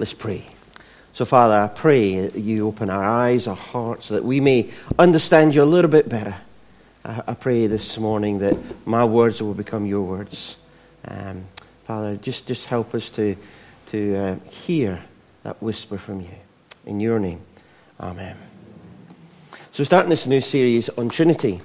Let's pray. So, Father, I pray that you open our eyes, our hearts, so that we may understand you a little bit better. I, I pray this morning that my words will become your words. Um, Father, just, just help us to, to uh, hear that whisper from you. In your name, Amen. So, starting this new series on Trinity.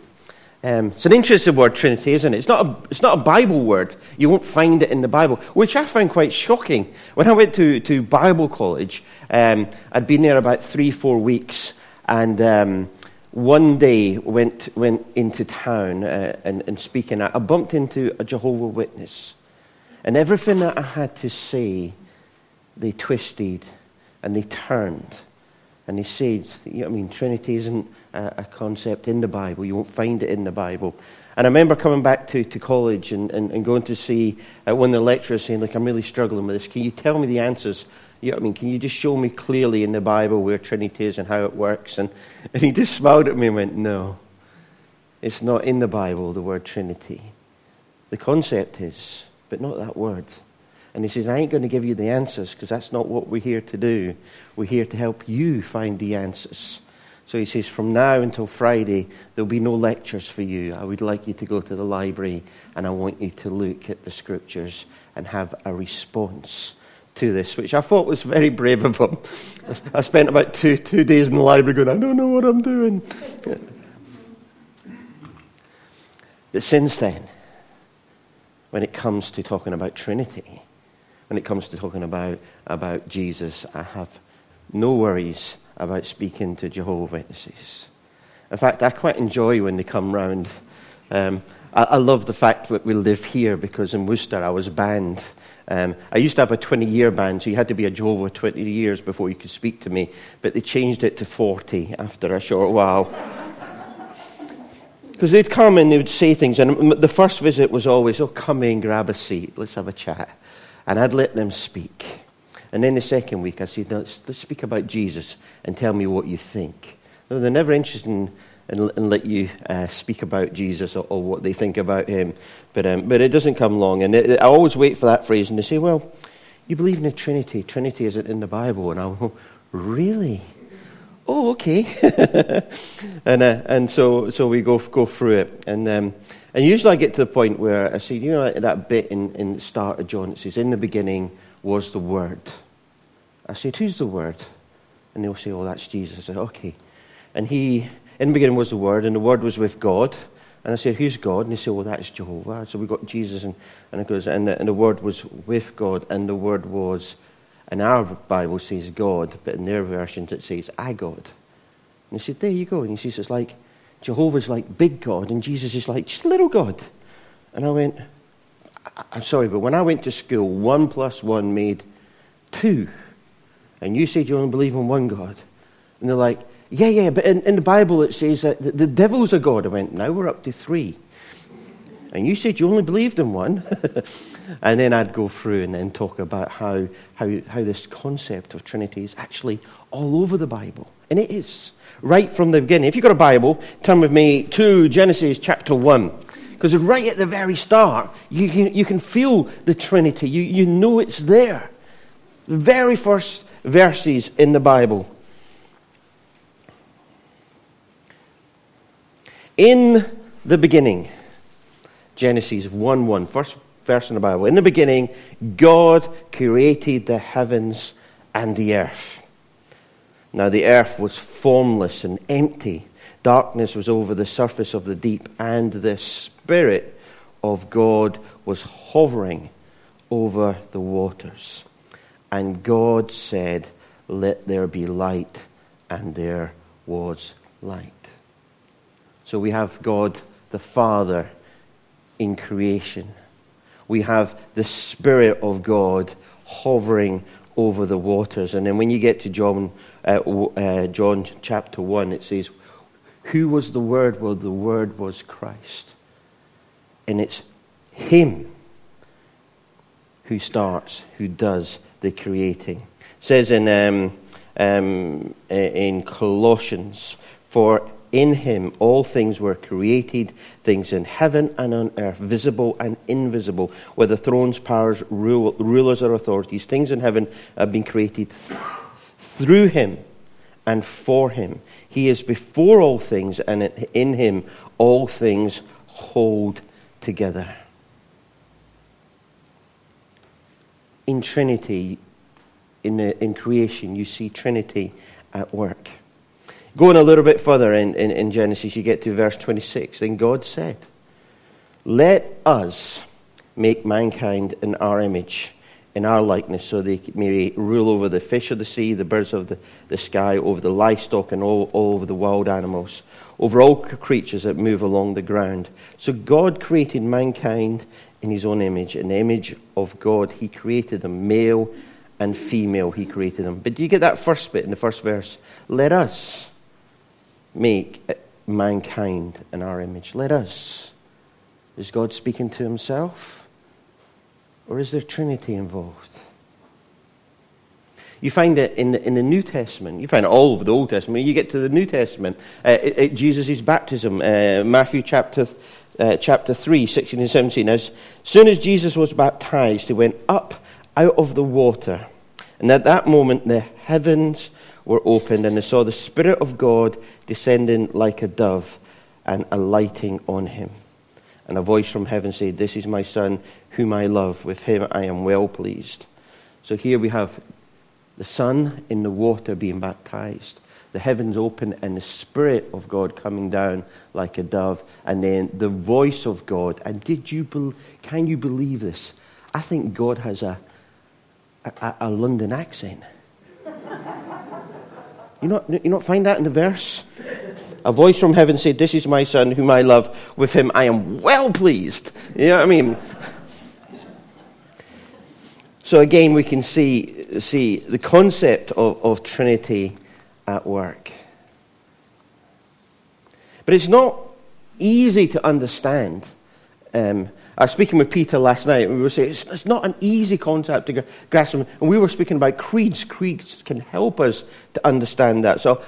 Um, it's an interesting word, Trinity, isn't it? It's not, a, it's not a Bible word. You won't find it in the Bible, which I found quite shocking. When I went to, to Bible college, um, I'd been there about three, four weeks, and um, one day went, went into town uh, and, and speaking. I bumped into a Jehovah Witness, and everything that I had to say, they twisted and they turned. And they said, you know, I mean, Trinity isn't a, concept in the Bible. You won't find it in the Bible. And I remember coming back to, to college and, and, and going to see uh, one of the lecturers saying, like, I'm really struggling with this. Can you tell me the answers? You know I mean? Can you just show me clearly in the Bible where Trinity is and how it works? And, and he just smiled at me and went, no, it's not in the Bible, the word Trinity. The concept is, but not that word. And he says, I ain't going to give you the answers because that's not what we're here to do. We're here to help you find the answers. So he says, from now until Friday, there'll be no lectures for you. I would like you to go to the library and I want you to look at the scriptures and have a response to this, which I thought was very brave of him. I spent about two, two days in the library going, I don't know what I'm doing. But since then, when it comes to talking about Trinity, when it comes to talking about, about Jesus, I have no worries about speaking to Jehovah's Witnesses. In fact, I quite enjoy when they come round. Um, I, I, love the fact that we live here because in Worcester I was banned. Um, I used to have a 20 year ban, so you had to be a Jehovah 20 years before you could speak to me, but they changed it to 40 after a short while. Because they'd come and they would say things, and the first visit was always, Oh, come in, grab a seat, let's have a chat. And I'd let them speak. And then the second week, I said, let's, let's speak about Jesus and tell me what you think. No, they're never interested in, in, in let you uh, speak about Jesus or, or, what they think about him. But, um, but it doesn't come long. And it, I always wait for that phrase, and they say, well, you believe in the Trinity. Trinity isn't in the Bible. And I go, really? Oh, okay. and uh, and so, so we go, go through it. And, um, and usually I get to the point where I say, you know, that bit in, in the start of John, it says, In the beginning was the Word. I said, Who's the Word? And they'll say, Oh, that's Jesus. I said, Okay. And he, in the beginning was the Word, and the Word was with God. And I said, Who's God? And they said, Well, that's Jehovah. So we got Jesus, and, and it goes, and the, and the Word was with God, and the Word was, and our Bible says God, but in their versions it says, I God. And he said, There you go. And he says, It's like, Jehovah's like big God, and Jesus is like just little God. And I went, I'm sorry, but when I went to school, one plus one made two. And you said you only believe in one God. And they're like, yeah, yeah, but in, in the Bible it says that the, the devil's a God. I went, now we're up to three. And you said you only believed in one. and then I'd go through and then talk about how, how, how this concept of Trinity is actually all over the Bible. And it is right from the beginning. If you've got a Bible, turn with me to Genesis chapter 1. Because right at the very start, you can, you can feel the Trinity. You, you know it's there. The very first verses in the Bible. In the beginning, Genesis 1 1, first verse in the Bible. In the beginning, God created the heavens and the earth. Now the earth was formless and empty. Darkness was over the surface of the deep, and the Spirit of God was hovering over the waters. And God said, Let there be light, and there was light. So we have God the Father in creation. We have the Spirit of God hovering over the waters. And then when you get to John, uh, uh, John chapter 1, it says, Who was the Word? Well, the Word was Christ. And it's Him who starts, who does the creating. It says in, um, um, in Colossians, For in him all things were created, things in heaven and on earth, visible and invisible, whether thrones, powers, rule, rulers, or authorities. Things in heaven have been created through him and for him. He is before all things, and in him all things hold together. In Trinity, in, the, in creation, you see Trinity at work. Going a little bit further in, in, in Genesis, you get to verse 26. Then God said, Let us make mankind in our image, in our likeness, so they may rule over the fish of the sea, the birds of the, the sky, over the livestock, and all, all over the wild animals, over all creatures that move along the ground. So God created mankind in his own image. In the image of God, he created them, male and female, he created them. But do you get that first bit in the first verse? Let us make mankind in our image. Let us. Is God speaking to himself? Or is there Trinity involved? You find it in the, in the New Testament. You find it all over the Old Testament. You get to the New Testament. Uh, Jesus' baptism, uh, Matthew chapter, uh, chapter 3, 16 and 17. As soon as Jesus was baptized, he went up out of the water. And at that moment, the heavens were opened, and they saw the Spirit of God descending like a dove and alighting on him. And a voice from heaven said, This is my Son, whom I love. With him I am well pleased. So here we have the Son in the water being baptized, the heavens open, and the Spirit of God coming down like a dove, and then the voice of God. And did you be- can you believe this? I think God has a, a, a London accent. You not, you not find that in the verse? A voice from heaven said, This is my son whom I love. With him I am well pleased. You know what I mean? So again, we can see, see the concept of, of Trinity at work. But it's not easy to understand. Um, I was speaking with Peter last night, and we were saying it's, it's not an easy concept to grasp. And we were speaking about creeds. Creeds can help us to understand that. So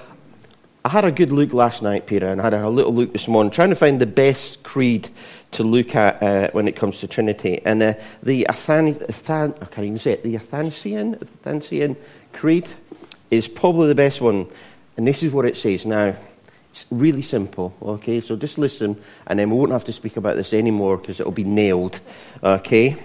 I had a good look last night, Peter, and I had a little look this morning, trying to find the best creed to look at uh, when it comes to Trinity. And uh, the Athan, Athan, I can't even say it, the Athanasian, Athanasian Creed is probably the best one. And this is what it says. Now, it's really simple, okay? So just listen, and then we won't have to speak about this anymore because it'll be nailed, okay?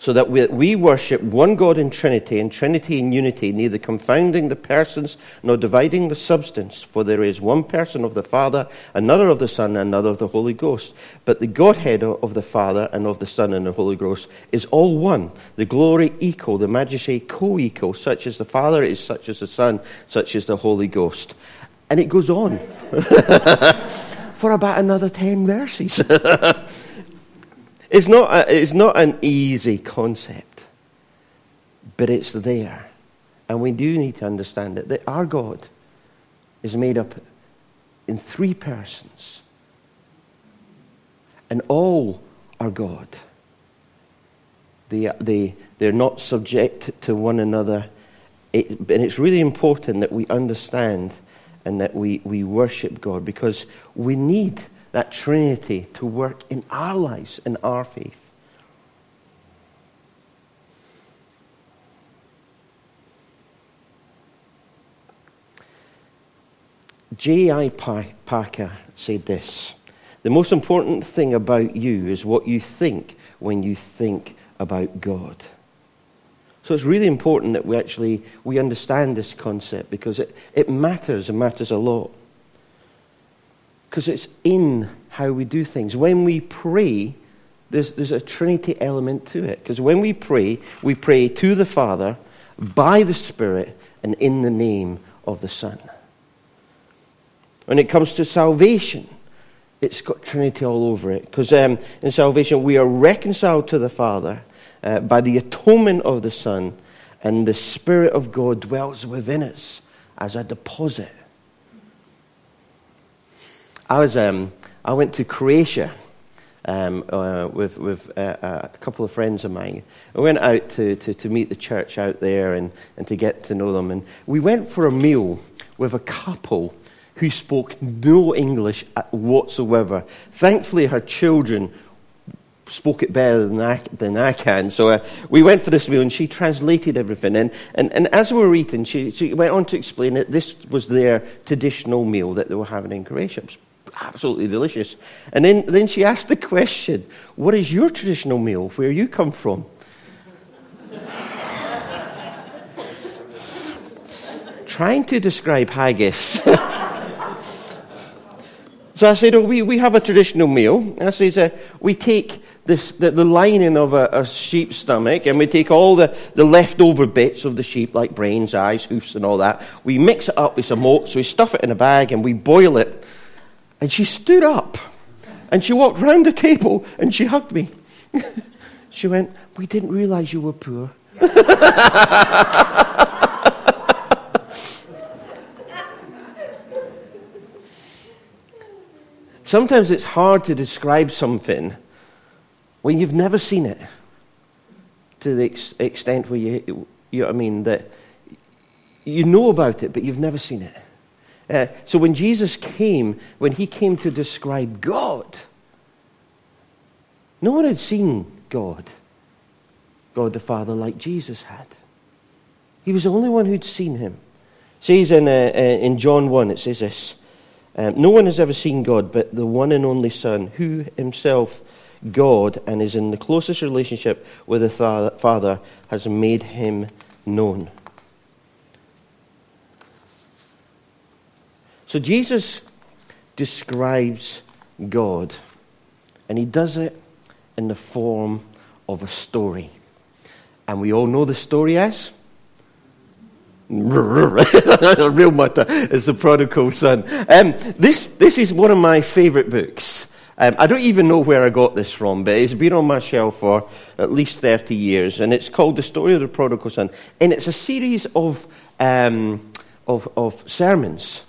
So that we, we worship one God in Trinity, and Trinity in unity, neither confounding the persons nor dividing the substance. For there is one person of the Father, another of the Son, another of the Holy Ghost. But the Godhead of the Father and of the Son and the Holy Ghost is all one. The glory equal, the majesty co equal, such as the Father is, such as the Son, such as the Holy Ghost. And it goes on for about another 10 verses. It's not, a, it's not an easy concept, but it's there. And we do need to understand it that our God is made up in three persons, and all are God. They, they, they're not subject to one another. It, and it's really important that we understand and that we, we worship God because we need that Trinity to work in our lives, in our faith. J.I. Packer said this The most important thing about you is what you think when you think about God. So it's really important that we actually we understand this concept because it, it matters and matters a lot because it's in how we do things. When we pray, there's, there's a Trinity element to it. Because when we pray, we pray to the Father, by the Spirit, and in the name of the Son. When it comes to salvation, it's got Trinity all over it. Because um, in salvation, we are reconciled to the Father uh, by the atonement of the Son, and the Spirit of God dwells within us as a deposit. I was um, I went to Croatia um, uh, with with uh, a couple of friends of mine. I went out to, to, to meet the church out there and, and to get to know them. And we went for a meal with a couple who spoke no English whatsoever. Thankfully, her children spoke it better than I, than I can. So uh, we went for this meal and she translated everything. And, and, and as we were eating, she, she went on to explain that this was their traditional meal that they were having in Croatia. Absolutely delicious. And then, then she asked the question, What is your traditional meal? Where you come from? Trying to describe haggis. so I said, oh, we, we have a traditional meal. I said, uh, we take this, the, the, lining of a, a, sheep's stomach and we take all the, the leftover bits of the sheep, like brains, eyes, hoofs, and all that. We mix it up with some oats, so we stuff it in a bag and we boil it. And she stood up and she walked round the table and she hugged me. she went, We didn't realize you were poor. Sometimes it's hard to describe something when you've never seen it to the ex- extent where you, you know what I mean, that you know about it, but you've never seen it. Uh, so when Jesus came, when he came to describe God, no one had seen God, God the Father, like Jesus had. He was the only one who'd seen him. It says in, uh, uh, in John 1, it says this um, No one has ever seen God but the one and only Son, who himself God and is in the closest relationship with the Father, has made him known. So Jesus describes God, and he does it in the form of a story. And we all know the story as real matter is the prodigal son. Um, this, this is one of my favorite books. Um, I don't even know where I got this from, but it's been on my shelf for at least 30 years, and it's called The Story of the Prodigal Son. And it's a series of, um, of, of sermons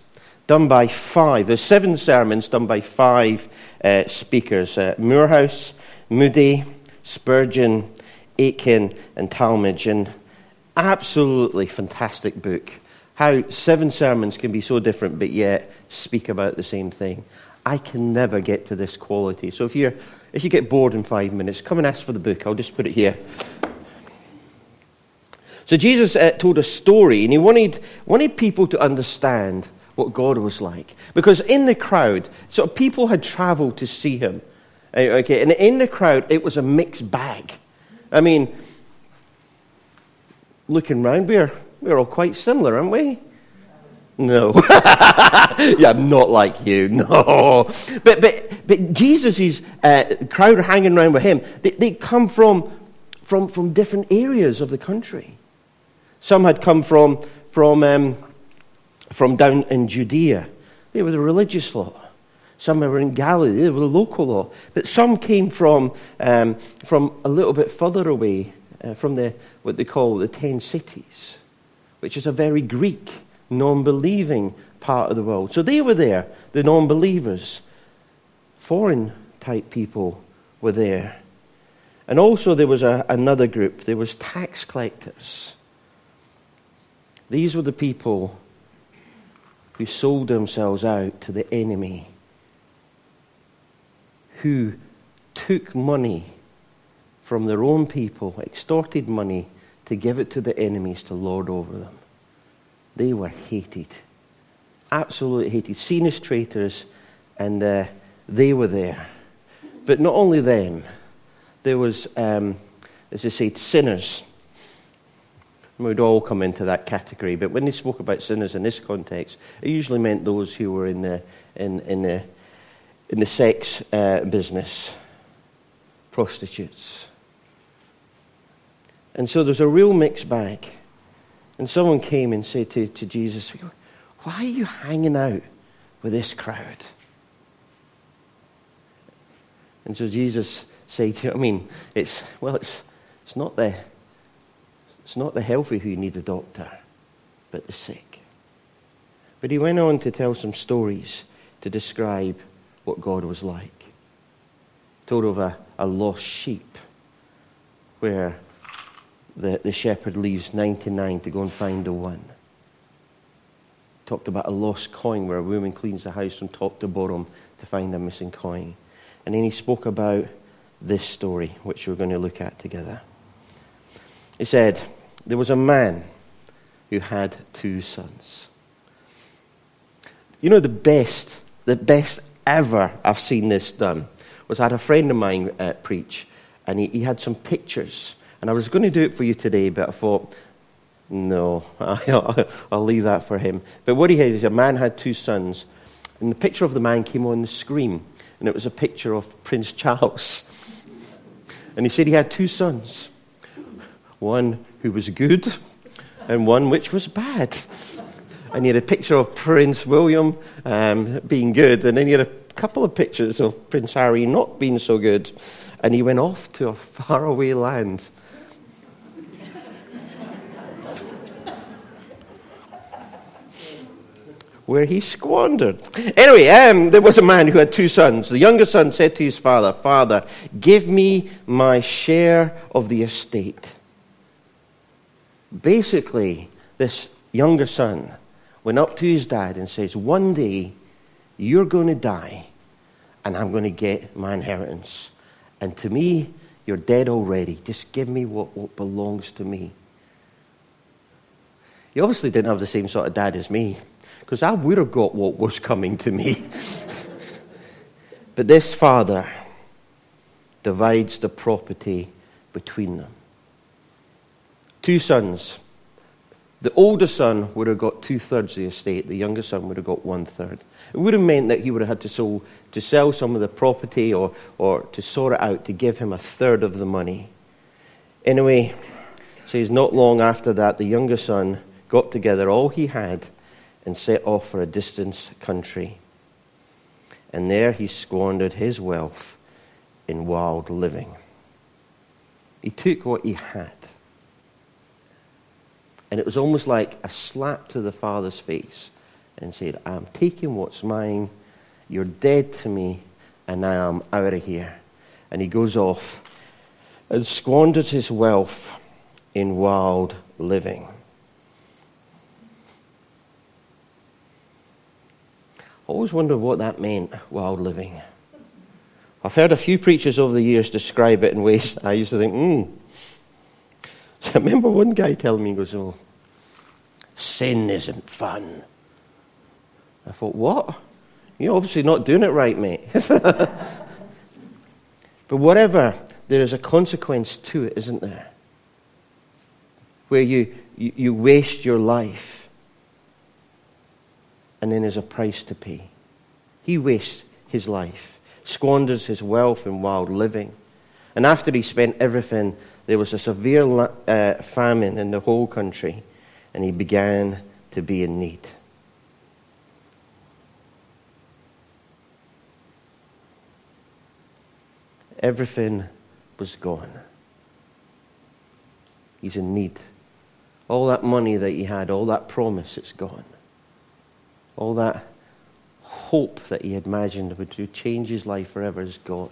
done by five. There's seven sermons done by five uh, speakers uh, Moorhouse, Moody, Spurgeon, Aitken, and Talmage. And absolutely fantastic book. How seven sermons can be so different, but yet speak about the same thing. I can never get to this quality. So if, you're, if you get bored in five minutes, come and ask for the book. I'll just put it here. So Jesus uh, told a story, and he wanted, wanted people to understand what God was like. Because in the crowd, so people had traveled to see him. Uh, okay, and in the crowd, it was a mixed bag. I mean, looking round, we're, we're all quite similar, aren't we? No. yeah, I'm not like you. No. But, but, but Jesus' uh, crowd hanging around with him, they, they come from, from, from different areas of the country. Some had come from, from um, from down in Judea. They were the religious law. Some were in Galilee. They were the local law. But some came from, um, from a little bit further away, uh, from the, what they call the ten cities, which is a very Greek, non believing part of the world. So they were there, the non believers. Foreign type people were there. And also there was a, another group. There was tax collectors. These were the people who sold themselves out to the enemy, who took money from their own people, extorted money to give it to the enemies to lord over them. They were hated, absolutely hated, seen as traitors, and uh, they were there. But not only them, there was, um, as I say, sinners We'd all come into that category. But when they spoke about sinners in this context, it usually meant those who were in the, in, in the, in the sex uh, business, prostitutes. And so there's a real mixed bag. And someone came and said to, to Jesus, Why are you hanging out with this crowd? And so Jesus said, I mean, it's, well, it's, it's not the it's not the healthy who need a doctor, but the sick. But he went on to tell some stories to describe what God was like. Told of a, a lost sheep where the, the shepherd leaves 99 to go and find the one. talked about a lost coin where a woman cleans the house from top to bottom to find a missing coin. And then he spoke about this story, which we're going to look at together. He said, There was a man who had two sons. You know, the best, the best ever I've seen this done was I had a friend of mine uh, preach, and he, he had some pictures. And I was going to do it for you today, but I thought, no, I'll leave that for him. But what he had is a man had two sons, and the picture of the man came on the screen, and it was a picture of Prince Charles. And he said he had two sons one who was good, and one which was bad. And he had a picture of Prince William um, being good, and then he had a couple of pictures of Prince Harry not being so good. And he went off to a faraway land where he squandered. Anyway, um, there was a man who had two sons. The younger son said to his father, Father, give me my share of the estate. Basically, this younger son went up to his dad and says, One day you're going to die, and I'm going to get my inheritance. And to me, you're dead already. Just give me what, what belongs to me. He obviously didn't have the same sort of dad as me because I would have got what was coming to me. but this father divides the property between them. Two sons. The older son would have got two thirds of the estate, the younger son would have got one third. It would have meant that he would have had to sell, to sell some of the property or, or to sort it out to give him a third of the money. Anyway, says not long after that, the younger son got together all he had and set off for a distant country. And there he squandered his wealth in wild living. He took what he had. And it was almost like a slap to the father's face and said, I'm taking what's mine. You're dead to me, and now I'm out of here. And he goes off and squanders his wealth in wild living. I always wondered what that meant, wild living. I've heard a few preachers over the years describe it in ways I used to think, hmm. I remember one guy telling me, he goes, oh, sin isn't fun. I thought, what? You're obviously not doing it right, mate. but whatever, there is a consequence to it, isn't there? Where you, you, you waste your life and then there's a price to pay. He wastes his life, squanders his wealth in wild living. And after he spent everything, there was a severe uh, famine in the whole country, and he began to be in need. Everything was gone. He's in need. All that money that he had, all that promise, it's gone all that hope that he imagined would change his life forever is gone.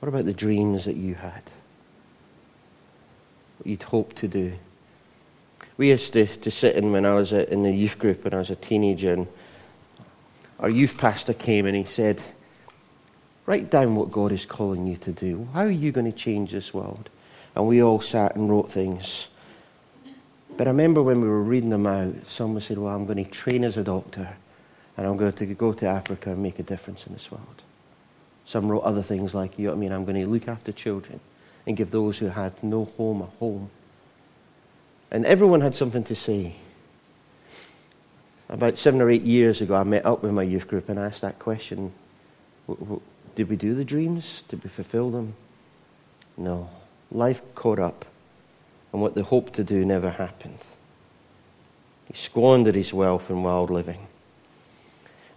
What about the dreams that you had? What you'd hoped to do? We used to, to sit in when I was in the youth group when I was a teenager, and our youth pastor came and he said, Write down what God is calling you to do. How are you going to change this world? And we all sat and wrote things. But I remember when we were reading them out, someone said, Well, I'm going to train as a doctor and I'm going to go to Africa and make a difference in this world. Some wrote other things like, you know what I mean, I'm going to look after children and give those who had no home a home. And everyone had something to say. About seven or eight years ago, I met up with my youth group and asked that question Did we do the dreams? Did we fulfill them? No. Life caught up and what they hoped to do never happened. He squandered his wealth in wild living.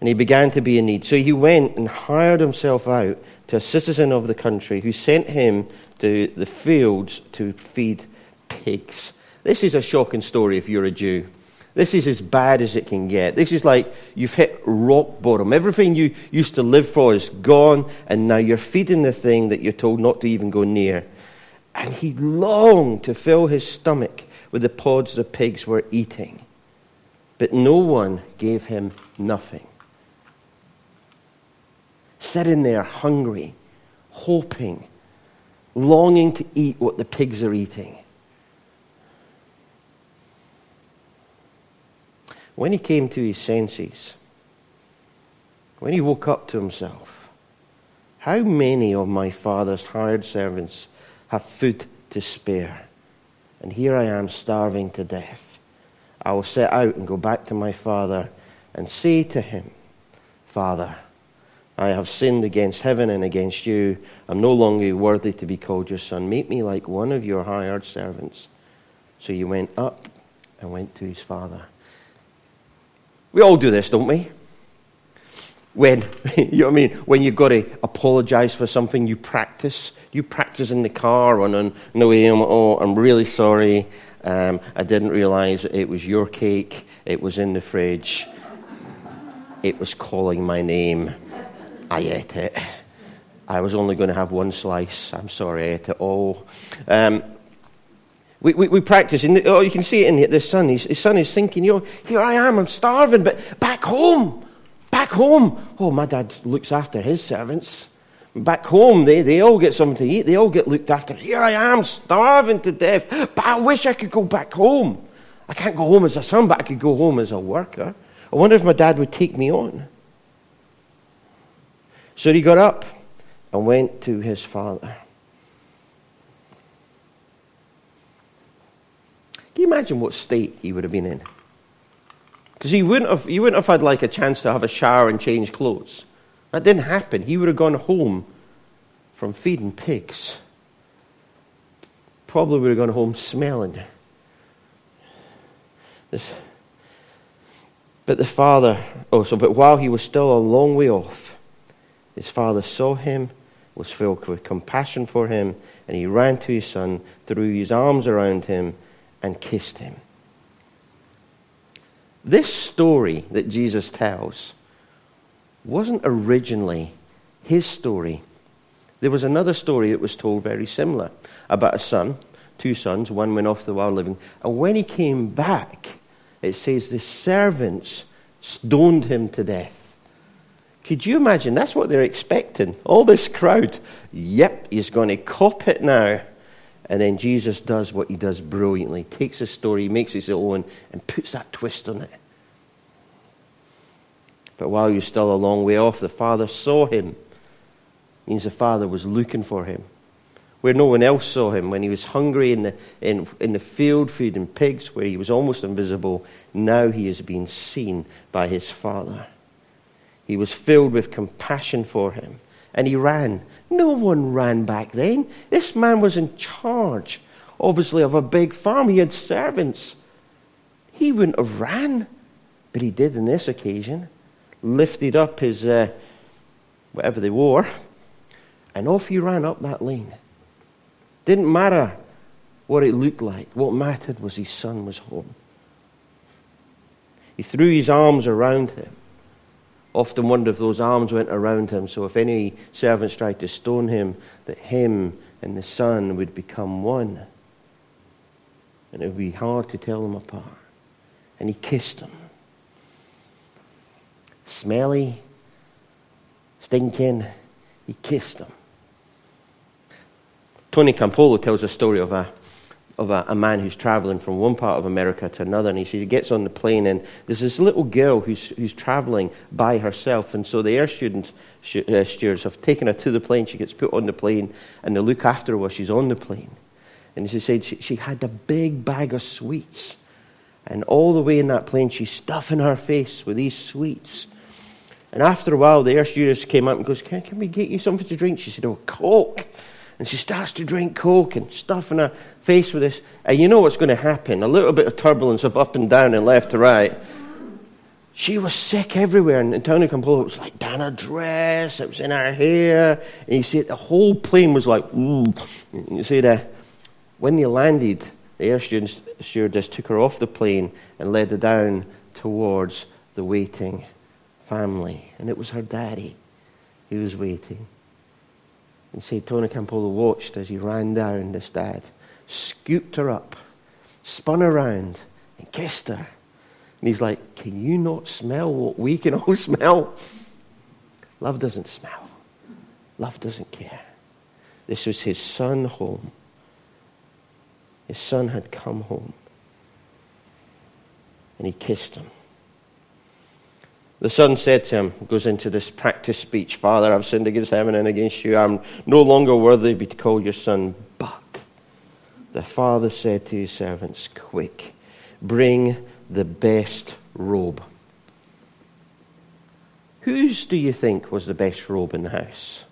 And he began to be in need. So he went and hired himself out to a citizen of the country who sent him to the fields to feed pigs. This is a shocking story if you're a Jew. This is as bad as it can get. This is like you've hit rock bottom. Everything you used to live for is gone, and now you're feeding the thing that you're told not to even go near. And he longed to fill his stomach with the pods the pigs were eating. But no one gave him nothing. Sitting there hungry, hoping, longing to eat what the pigs are eating. When he came to his senses, when he woke up to himself, how many of my father's hired servants have food to spare? And here I am starving to death. I will set out and go back to my father and say to him, Father, I have sinned against heaven and against you. I'm no longer worthy to be called your son. Make me like one of your hired servants. So he went up and went to his father. We all do this, don't we? When, you know what I mean? When you've got to apologize for something, you practice. You practice in the car on, the way, oh, I'm really sorry. Um, I didn't realize it was your cake. It was in the fridge. It was calling my name. I ate it. I was only going to have one slice. I'm sorry, I ate it all. Um, we, we, we, practice, and oh, you can see it in the son. His, his son is thinking, you know, here I am, I'm starving, but back home, back home. Oh, my dad looks after his servants. Back home, they, they all get something to eat. They all get looked after. Here I am, starving to death. But I wish I could go back home. I can't go home as a son, but I could go home as a worker. I wonder if my dad would take me on. So he got up and went to his father. Can you imagine what state he would have been in? Because he wouldn't have, he wouldn't have had like a chance to have a shower and change clothes. That didn't happen. He would have gone home from feeding pigs. Probably would have gone home smelling. This. But the father, oh, so, but while he was still a long way off, his father saw him, was filled with compassion for him, and he ran to his son, threw his arms around him, and kissed him. This story that Jesus tells wasn't originally his story. There was another story that was told very similar about a son, two sons, one went off to the wild living, and when he came back, it says the servants stoned him to death. Could you imagine? That's what they're expecting. All this crowd. Yep, he's going to cop it now. And then Jesus does what he does brilliantly takes a story, makes his own, and puts that twist on it. But while he was still a long way off, the father saw him. It means the father was looking for him. Where no one else saw him, when he was hungry in the, in, in the field feeding pigs, where he was almost invisible, now he is being seen by his father. He was filled with compassion for him, and he ran. No one ran back then. This man was in charge, obviously, of a big farm. He had servants. He wouldn't have ran, but he did on this occasion lifted up his uh, whatever they wore, and off he ran up that lane. Didn't matter what it looked like. What mattered was his son was home. He threw his arms around him. Often wonder if those arms went around him, so if any servants tried to stone him, that him and the son would become one. And it would be hard to tell them apart. And he kissed them. smelly, stinking. He kissed them. Tony Campolo tells a story of a of a, a, man who's traveling from one part of America to another, and he he gets on the plane, and there's this little girl who's who's traveling by herself, and so the air students, uh, stewards have taken her to the plane. She gets put on the plane, and they look after her while she's on the plane. And she said she, she had a big bag of sweets, and all the way in that plane, she's stuffing her face with these sweets. And after a while, the air stewardess came up and goes, can, can we get you something to drink? She said, Oh, Coke. And she starts to drink Coke and stuff in her face with this. And you know what's going to happen? A little bit of turbulence of up and down and left to right. She was sick everywhere. And Tony Campolo, it was like down her dress, it was in her hair. And you see, the whole plane was like, ooh. And you see, that when they landed, the air stewardess took her off the plane and led her down towards the waiting family, and it was her daddy who was waiting. And St. Tony Campolo watched as he ran down the dad, scooped her up, spun around and kissed her. And he's like, Can you not smell what we can all smell? Love doesn't smell, love doesn't care. This was his son home. His son had come home. And he kissed him. The son said to him, goes into this practice speech Father, I've sinned against heaven and against you. I'm no longer worthy to be called your son. But the father said to his servants, Quick, bring the best robe. Whose do you think was the best robe in the house?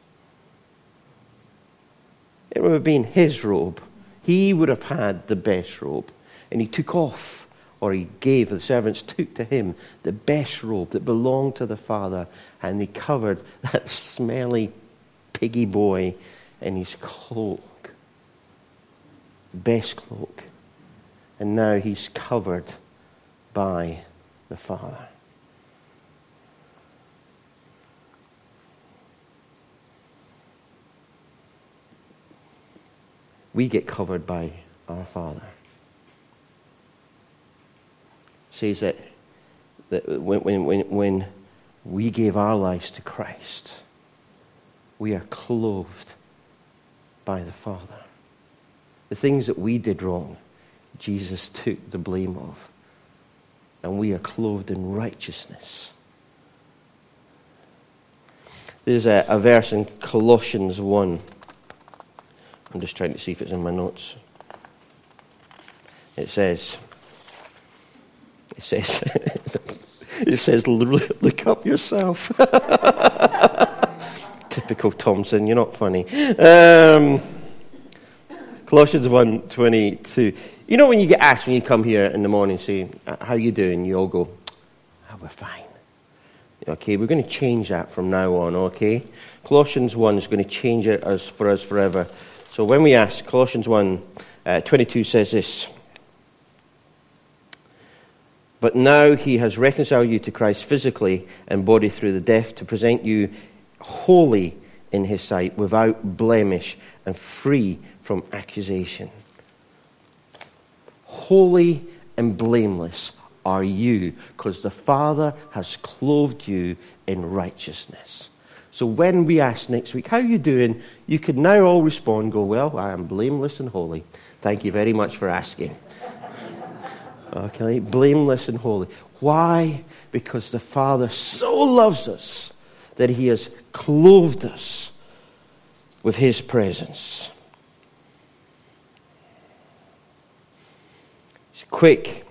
It would have been his robe. He would have had the best robe. And he took off, or he gave, the servants took to him the best robe that belonged to the father, and they covered that smelly piggy boy in his cloak. Best cloak. And now he's covered by the Father. We get covered by our Father. Says that, that when, when, when we gave our lives to Christ, we are clothed by the Father. The things that we did wrong, Jesus took the blame of and we are clothed in righteousness. There's a, a verse in Colossians 1. I'm just trying to see if it's in my notes. It says, it says, it says, look up yourself. Typical Thompson, you're not funny. Um, Colossians 1 22. You know when you get asked when you come here in the morning, say, how you doing? You all go, oh, we're fine. Okay, we're going to change that from now on, okay? Colossians 1 is going to change it as, for us forever. So when we ask, Colossians 1 uh, 22 says this But now he has reconciled you to Christ physically and body through the death to present you holy in his sight, without blemish and free from accusation. Holy and blameless are you, because the Father has clothed you in righteousness. So when we ask next week, How are you doing? you can now all respond, Go, Well, I am blameless and holy. Thank you very much for asking. Okay, blameless and holy. Why? Because the Father so loves us that He has clothed us with His presence. Quick,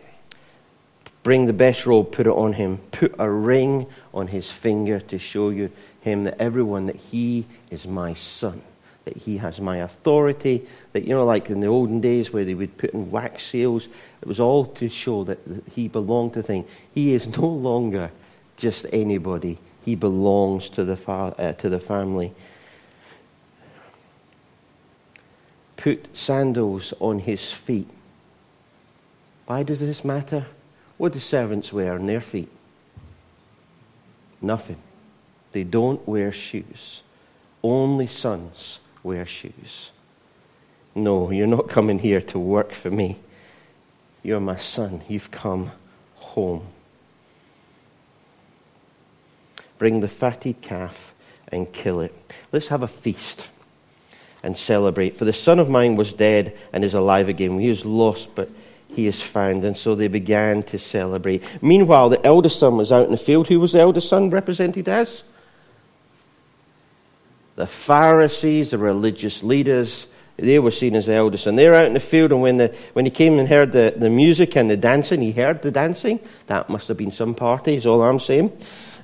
bring the best robe, put it on him, put a ring on his finger to show you him that everyone that he is my son, that he has my authority, that you know, like in the olden days where they would put in wax seals, it was all to show that he belonged to thing. He is no longer just anybody. He belongs to the, fa- uh, to the family. Put sandals on his feet why does this matter? What do servants wear on their feet? Nothing. They don't wear shoes. Only sons wear shoes. No, you're not coming here to work for me. You're my son. You've come home. Bring the fatted calf and kill it. Let's have a feast and celebrate. For the son of mine was dead and is alive again. He was lost, but he is found. And so they began to celebrate. Meanwhile, the eldest son was out in the field. Who was the eldest son represented as? The Pharisees, the religious leaders, they were seen as the eldest. And they're out in the field, and when, the, when he came and heard the, the music and the dancing, he heard the dancing. That must have been some party, is all I'm saying.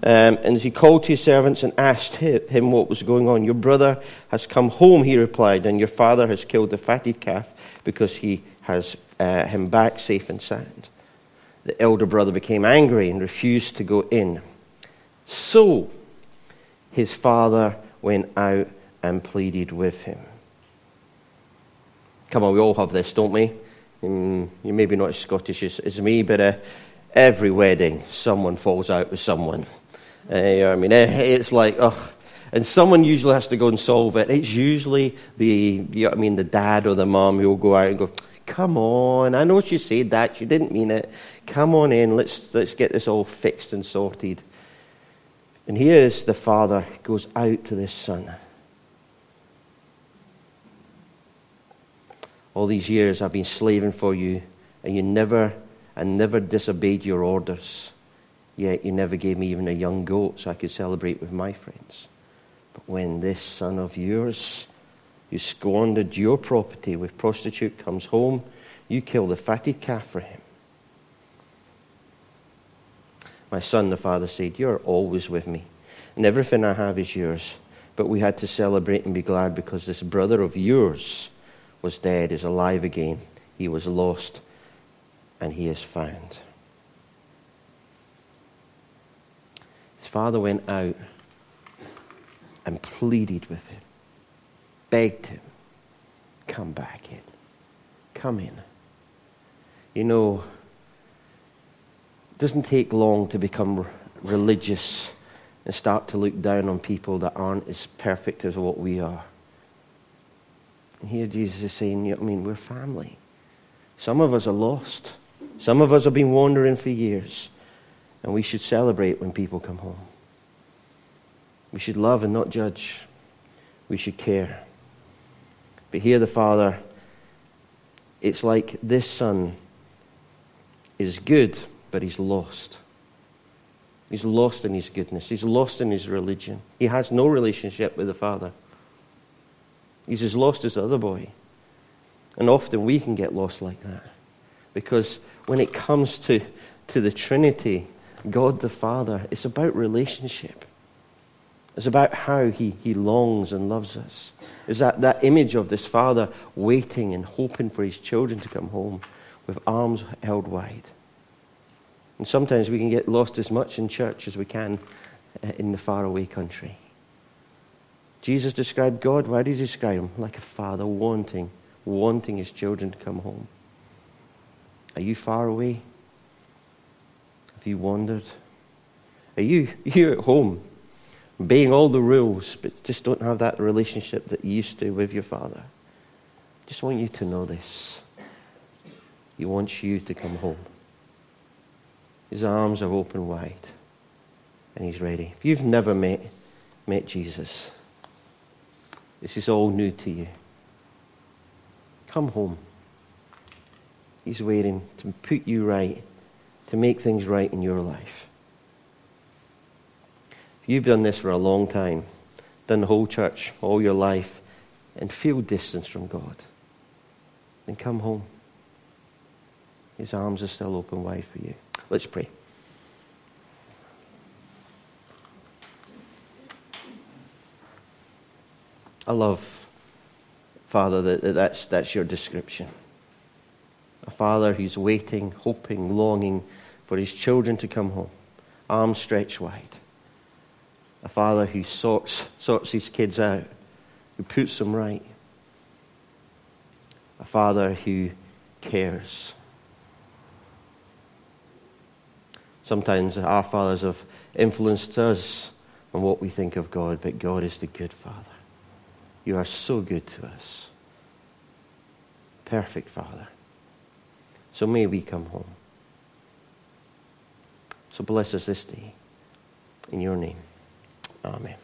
Um, and he called to his servants and asked him what was going on. Your brother has come home, he replied, and your father has killed the fatted calf because he has uh, him back safe and sound. The elder brother became angry and refused to go in. So his father went out and pleaded with him. Come on, we all have this, don't we? Mm, you're maybe not as Scottish as, as me, but uh, every wedding, someone falls out with someone. Uh, you know I mean, eh, it's like, oh, and someone usually has to go and solve it. It's usually the, you know I mean, the dad or the mom who will go out and go, Come on. I know she said that. She didn't mean it. Come on in. Let's, let's get this all fixed and sorted. And here is the father goes out to this son. All these years I've been slaving for you, and you never and never disobeyed your orders. Yet you never gave me even a young goat so I could celebrate with my friends. But when this son of yours, who squandered your property with prostitute, comes home, you kill the fatted calf for him. My son, the father said, You're always with me, and everything I have is yours. But we had to celebrate and be glad because this brother of yours was dead, is alive again. He was lost, and he is found. His father went out and pleaded with him, begged him, come back in, come in. You know, it doesn't take long to become religious and start to look down on people that aren't as perfect as what we are. And here Jesus is saying, I mean, we're family. Some of us are lost. Some of us have been wandering for years. And we should celebrate when people come home. We should love and not judge. We should care. But here, the Father, it's like this son is good, but he's lost. He's lost in his goodness. He's lost in his religion. He has no relationship with the Father. He's as lost as the other boy. And often we can get lost like that. Because when it comes to, to the Trinity, God the Father, it's about relationship. It's about how he, he longs and loves us. It's that, that image of this father waiting and hoping for his children to come home with arms held wide. And sometimes we can get lost as much in church as we can uh, in the faraway country. Jesus described God, why did he describe him? Like a father wanting, wanting his children to come home. Are you far away? Have you wandered? Are you you at home, obeying all the rules, but just don't have that relationship that you used to with your father? Just want you to know this. He wants you to come home. His arms are open wide, and he's ready. If you've never met met Jesus, this is all new to you. Come home. He's waiting to put you right, to make things right in your life. If you've done this for a long time, done the whole church all your life, and feel distance from God, then come home. His arms are still open wide for you. Let's pray. I love, Father, that that's, that's your description. A father who's waiting, hoping, longing for his children to come home, arms stretched wide. A father who sorts, sorts his kids out, who puts them right. A father who cares. Sometimes our fathers have influenced us on what we think of God, but God is the good Father. You are so good to us. Perfect Father. So may we come home. So bless us this day. In your name. Amen.